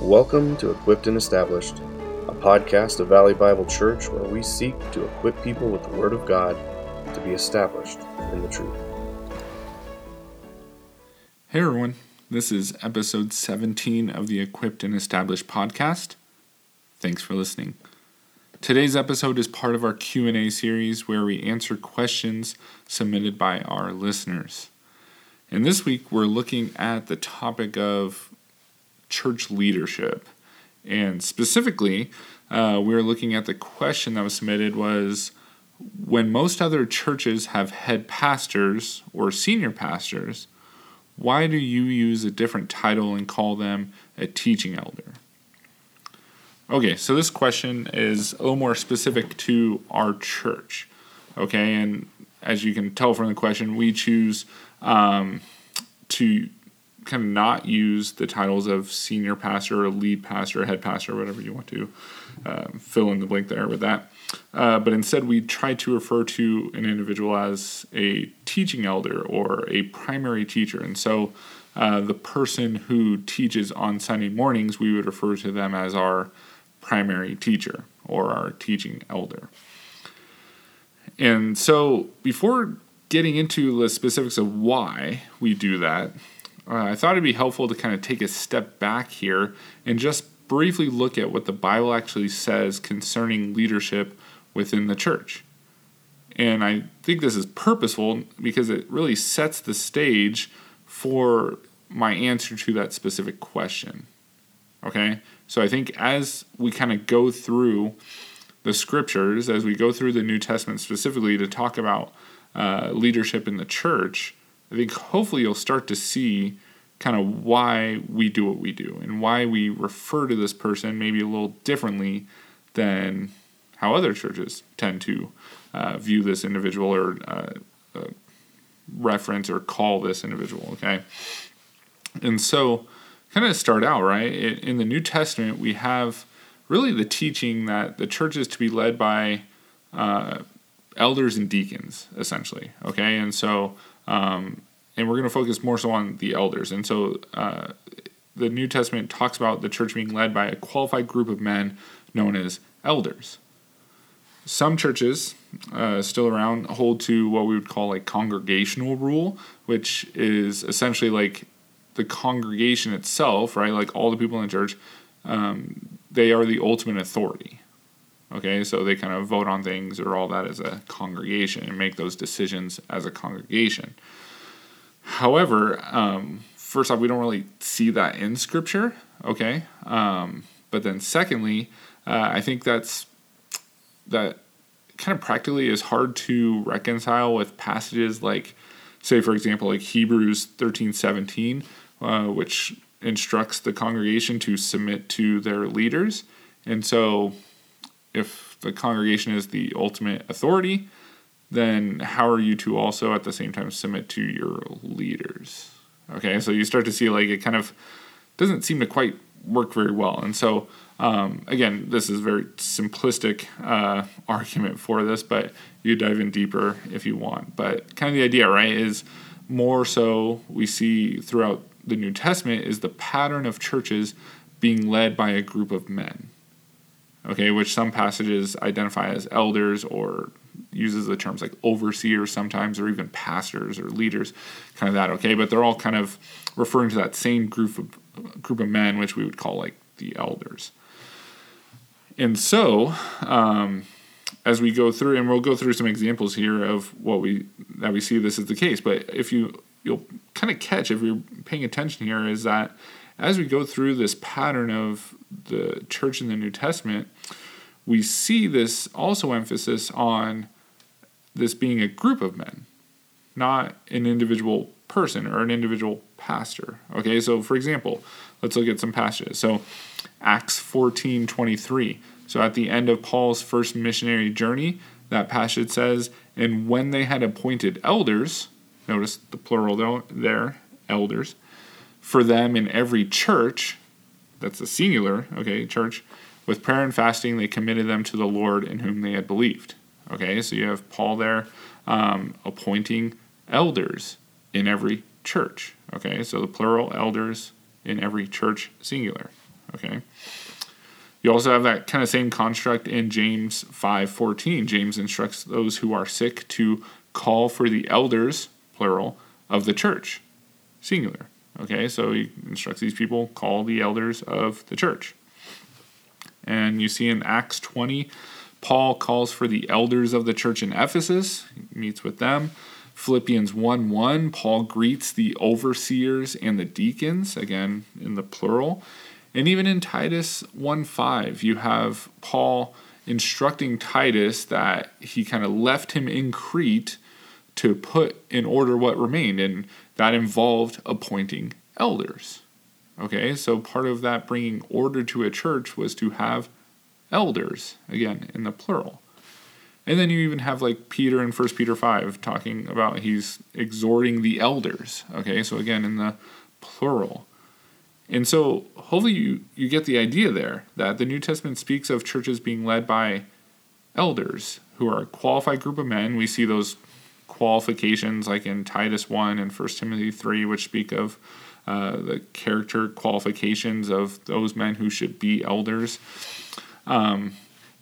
Welcome to Equipped and Established, a podcast of Valley Bible Church where we seek to equip people with the Word of God to be established in the truth. Hey everyone, this is episode 17 of the Equipped and Established podcast. Thanks for listening. Today's episode is part of our Q&A series where we answer questions submitted by our listeners. And this week we're looking at the topic of church leadership. And specifically, uh, we were looking at the question that was submitted was when most other churches have head pastors or senior pastors, why do you use a different title and call them a teaching elder? Okay, so this question is a little more specific to our church. Okay, and as you can tell from the question, we choose um, to kind of not use the titles of senior pastor or lead pastor, or head pastor, whatever you want to uh, fill in the blank there with that. Uh, but instead, we try to refer to an individual as a teaching elder or a primary teacher. And so, uh, the person who teaches on Sunday mornings, we would refer to them as our primary teacher or our teaching elder. And so, before getting into the specifics of why we do that, uh, I thought it'd be helpful to kind of take a step back here and just briefly look at what the Bible actually says concerning leadership within the church. And I think this is purposeful because it really sets the stage for my answer to that specific question. Okay? So I think as we kind of go through the scriptures, as we go through the New Testament specifically to talk about uh, leadership in the church, I think hopefully you'll start to see kind of why we do what we do and why we refer to this person maybe a little differently than how other churches tend to uh, view this individual or uh, uh, reference or call this individual. Okay. And so, kind of start out, right? In the New Testament, we have really the teaching that the church is to be led by uh, elders and deacons, essentially. Okay. And so, um, and we're going to focus more so on the elders. And so uh, the New Testament talks about the church being led by a qualified group of men known as elders. Some churches uh, still around hold to what we would call a congregational rule, which is essentially like the congregation itself, right? Like all the people in the church, um, they are the ultimate authority. Okay, so they kind of vote on things or all that as a congregation and make those decisions as a congregation. However, um, first off, we don't really see that in Scripture, okay? Um, but then, secondly, uh, I think that's that kind of practically is hard to reconcile with passages like, say, for example, like Hebrews thirteen seventeen, uh, which instructs the congregation to submit to their leaders. And so, if the congregation is the ultimate authority, then how are you to also at the same time submit to your leaders? Okay, so you start to see like it kind of doesn't seem to quite work very well. And so, um, again, this is very simplistic uh, argument for this, but you dive in deeper if you want. But kind of the idea, right, is more so we see throughout the New Testament is the pattern of churches being led by a group of men. Okay, which some passages identify as elders or uses the terms like overseers sometimes, or even pastors or leaders, kind of that. Okay, but they're all kind of referring to that same group of group of men, which we would call like the elders. And so, um, as we go through, and we'll go through some examples here of what we that we see this is the case. But if you you'll kind of catch if you're paying attention here is that as we go through this pattern of the church in the New Testament, we see this also emphasis on this being a group of men, not an individual person or an individual pastor. Okay, so for example, let's look at some passages. So Acts 14 23. So at the end of Paul's first missionary journey, that passage says, And when they had appointed elders, notice the plural there, elders, for them in every church, that's a singular, okay, church, with prayer and fasting, they committed them to the Lord in whom they had believed. Okay, so you have Paul there um, appointing elders in every church. Okay, so the plural elders in every church singular. Okay. You also have that kind of same construct in James 5:14. James instructs those who are sick to call for the elders, plural, of the church, singular. Okay, so he instructs these people call the elders of the church. And you see in Acts 20, Paul calls for the elders of the church in Ephesus, he meets with them. Philippians 1 1, Paul greets the overseers and the deacons, again in the plural. And even in Titus 1 5, you have Paul instructing Titus that he kind of left him in Crete to put in order what remained. And that involved appointing elders. Okay, so part of that bringing order to a church was to have elders, again, in the plural. And then you even have like Peter in 1 Peter 5 talking about he's exhorting the elders. Okay, so again, in the plural. And so hopefully you, you get the idea there that the New Testament speaks of churches being led by elders who are a qualified group of men. We see those qualifications like in Titus 1 and 1 Timothy 3, which speak of uh, the character qualifications of those men who should be elders. Um,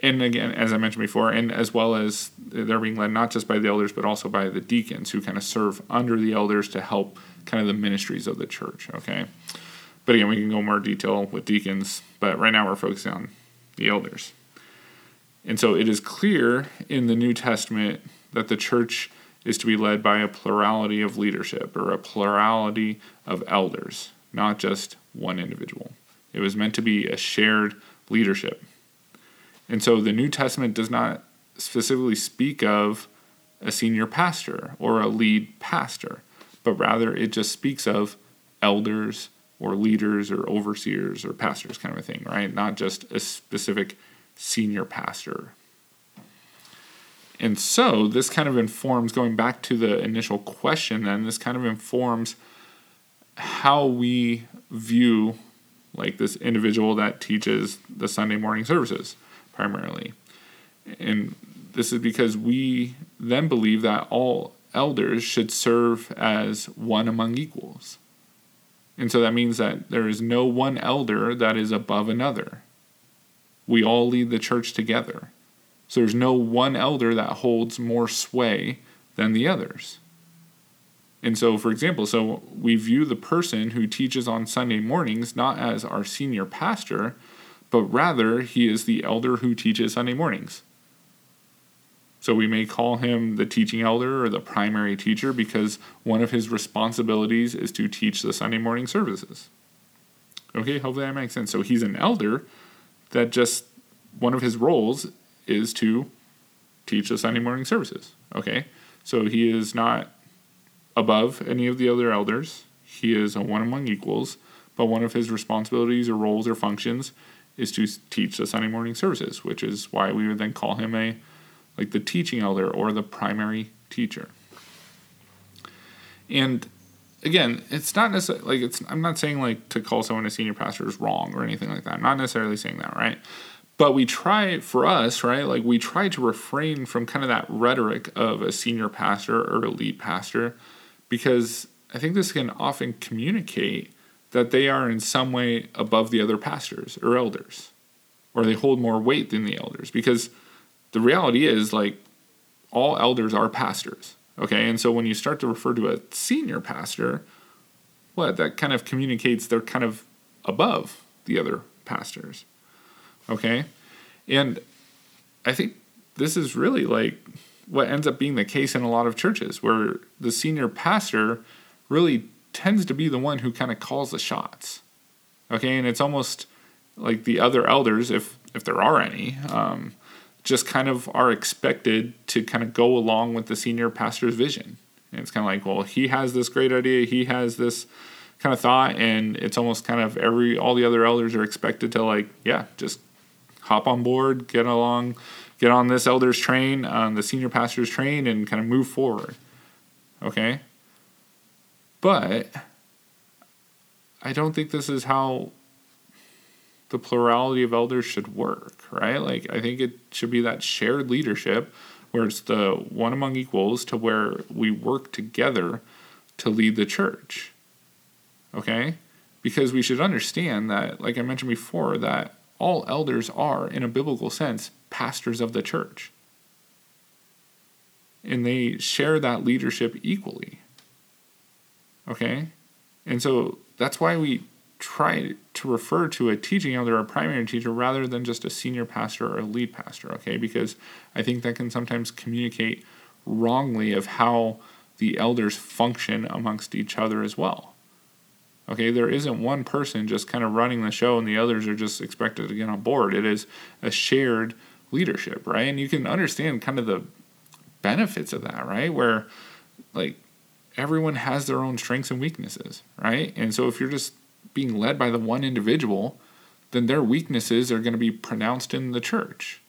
and again, as I mentioned before, and as well as they're being led not just by the elders, but also by the deacons who kind of serve under the elders to help kind of the ministries of the church. Okay. But again, we can go more detail with deacons, but right now we're focusing on the elders. And so it is clear in the New Testament that the church is to be led by a plurality of leadership or a plurality of elders, not just one individual. It was meant to be a shared leadership. And so the New Testament does not specifically speak of a senior pastor or a lead pastor, but rather it just speaks of elders or leaders or overseers or pastors kind of a thing, right? Not just a specific senior pastor. And so this kind of informs, going back to the initial question, then, this kind of informs how we view like this individual that teaches the Sunday morning services primarily. And this is because we then believe that all elders should serve as one among equals. And so that means that there is no one elder that is above another. We all lead the church together. So there's no one elder that holds more sway than the others. And so, for example, so we view the person who teaches on Sunday mornings not as our senior pastor, but rather he is the elder who teaches Sunday mornings. So we may call him the teaching elder or the primary teacher because one of his responsibilities is to teach the Sunday morning services. Okay, hopefully that makes sense. So he's an elder that just one of his roles is to teach the Sunday morning services. Okay, so he is not above any of the other elders, he is a one among equals, but one of his responsibilities or roles or functions is to teach the Sunday morning services, which is why we would then call him a like the teaching elder or the primary teacher. And again, it's not necessarily like it's I'm not saying like to call someone a senior pastor is wrong or anything like that. I'm not necessarily saying that, right? But we try for us, right? Like we try to refrain from kind of that rhetoric of a senior pastor or a lead pastor because I think this can often communicate that they are in some way above the other pastors or elders or they hold more weight than the elders. Because the reality is like all elders are pastors okay? And so when you start to refer to a senior pastor what? That kind of communicates they're kind of above the other pastors okay and i think this is really like what ends up being the case in a lot of churches where the senior pastor really tends to be the one who kind of calls the shots okay and it's almost like the other elders if if there are any um, just kind of are expected to kind of go along with the senior pastor's vision. And it's kind of like, well, he has this great idea, he has this kind of thought, and it's almost kind of every all the other elders are expected to like, yeah, just hop on board, get along, get on this elder's train, on the senior pastor's train, and kind of move forward. Okay? But I don't think this is how the plurality of elders should work, right? Like, I think it should be that shared leadership where it's the one among equals to where we work together to lead the church. Okay? because we should understand that, like I mentioned before, that all elders are, in a biblical sense, pastors of the church. And they share that leadership equally. Okay? And so that's why we try to refer to a teaching elder, a primary teacher, rather than just a senior pastor or a lead pastor, okay? Because I think that can sometimes communicate wrongly of how the elders function amongst each other as well. Okay, there isn't one person just kind of running the show and the others are just expected to get on board. It is a shared leadership, right? And you can understand kind of the benefits of that, right? Where like everyone has their own strengths and weaknesses, right? And so if you're just being led by the one individual, then their weaknesses are going to be pronounced in the church.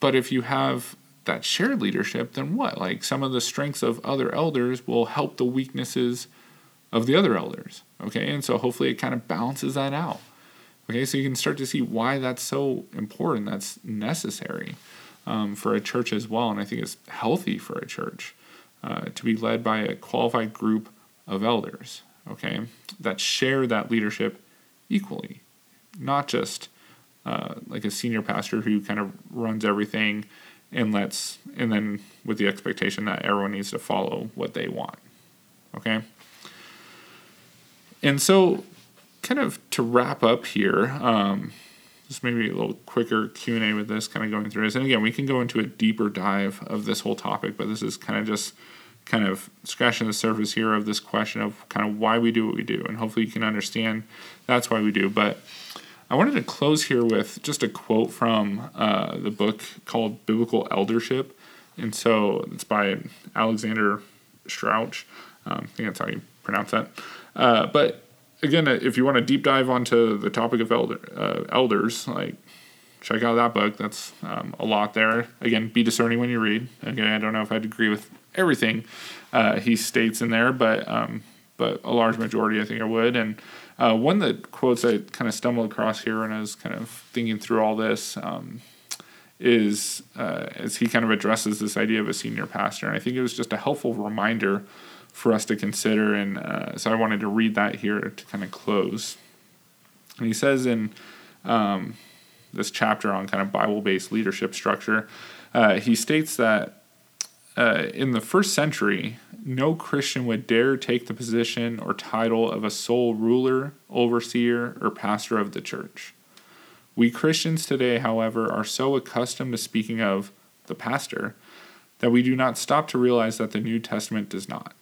But if you have that shared leadership, then what? Like some of the strengths of other elders will help the weaknesses of the other elders. Okay, and so hopefully it kind of balances that out. Okay, so you can start to see why that's so important, that's necessary um, for a church as well. And I think it's healthy for a church uh, to be led by a qualified group of elders, okay, that share that leadership equally, not just uh, like a senior pastor who kind of runs everything and lets, and then with the expectation that everyone needs to follow what they want, okay. And so, kind of to wrap up here, um, just maybe a little quicker q&a with this kind of going through this. And again we can go into a deeper dive of this whole topic but this is kind of just kind of scratching the surface here of this question of kind of why we do what we do. And hopefully you can understand that's why we do. But i wanted to close here with just a quote from uh, the book called biblical eldership. And so it's by alexander strauch. Um, i think that's how you pronounce that uh, but again, if you want to deep dive onto the topic of elder, uh, elders, like check out that book. That's um, a lot there. Again, be discerning when you read. Again, I don't know if I'd agree with everything uh, he states in there, but um, but a large majority I think I would. And uh, one of the quotes I kind of stumbled across here when I was kind of thinking through all this um, is uh, as he kind of addresses this idea of a senior pastor, and I think it was just a helpful reminder for us to consider. And uh, so I wanted to read that here to kind of close. And he says in um, this chapter on kind of Bible based leadership structure, uh, he states that uh, in the first century, no Christian would dare take the position or title of a sole ruler, overseer, or pastor of the church. We Christians today, however, are so accustomed to speaking of the pastor that we do not stop to realize that the New Testament does not.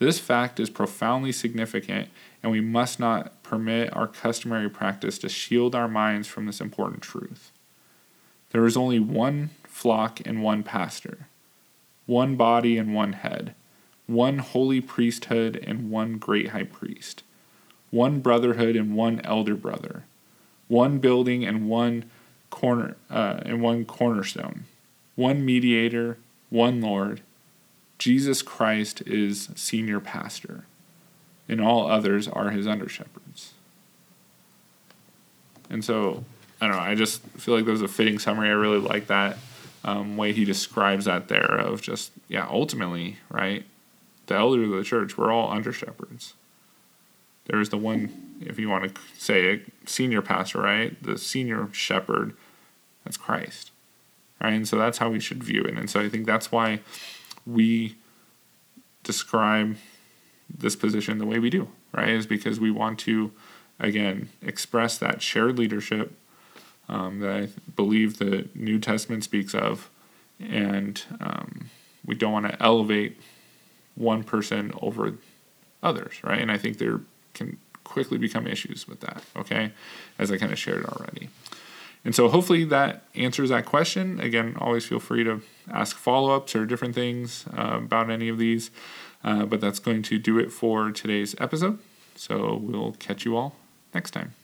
This fact is profoundly significant, and we must not permit our customary practice to shield our minds from this important truth. There is only one flock and one pastor, one body and one head, one holy priesthood and one great high priest, one brotherhood and one elder brother, one building and one corner uh, and one cornerstone, one mediator, one Lord Jesus Christ is senior pastor, and all others are his under shepherds. And so, I don't know, I just feel like there's a fitting summary. I really like that um, way he describes that there of just, yeah, ultimately, right? The elders of the church, we're all under shepherds. There's the one, if you want to say a senior pastor, right? The senior shepherd, that's Christ, right? And so that's how we should view it. And so I think that's why we describe this position the way we do, right? Is because we want to, again, express that shared leadership um, that I believe the New Testament speaks of, and um, we don't want to elevate one person over others, right? And I think there can quickly become issues with that, okay? As I kind of shared already. And so hopefully that answers that question. Again, always feel free to ask follow ups or different things uh, about any of these. Uh, but that's going to do it for today's episode. So we'll catch you all next time.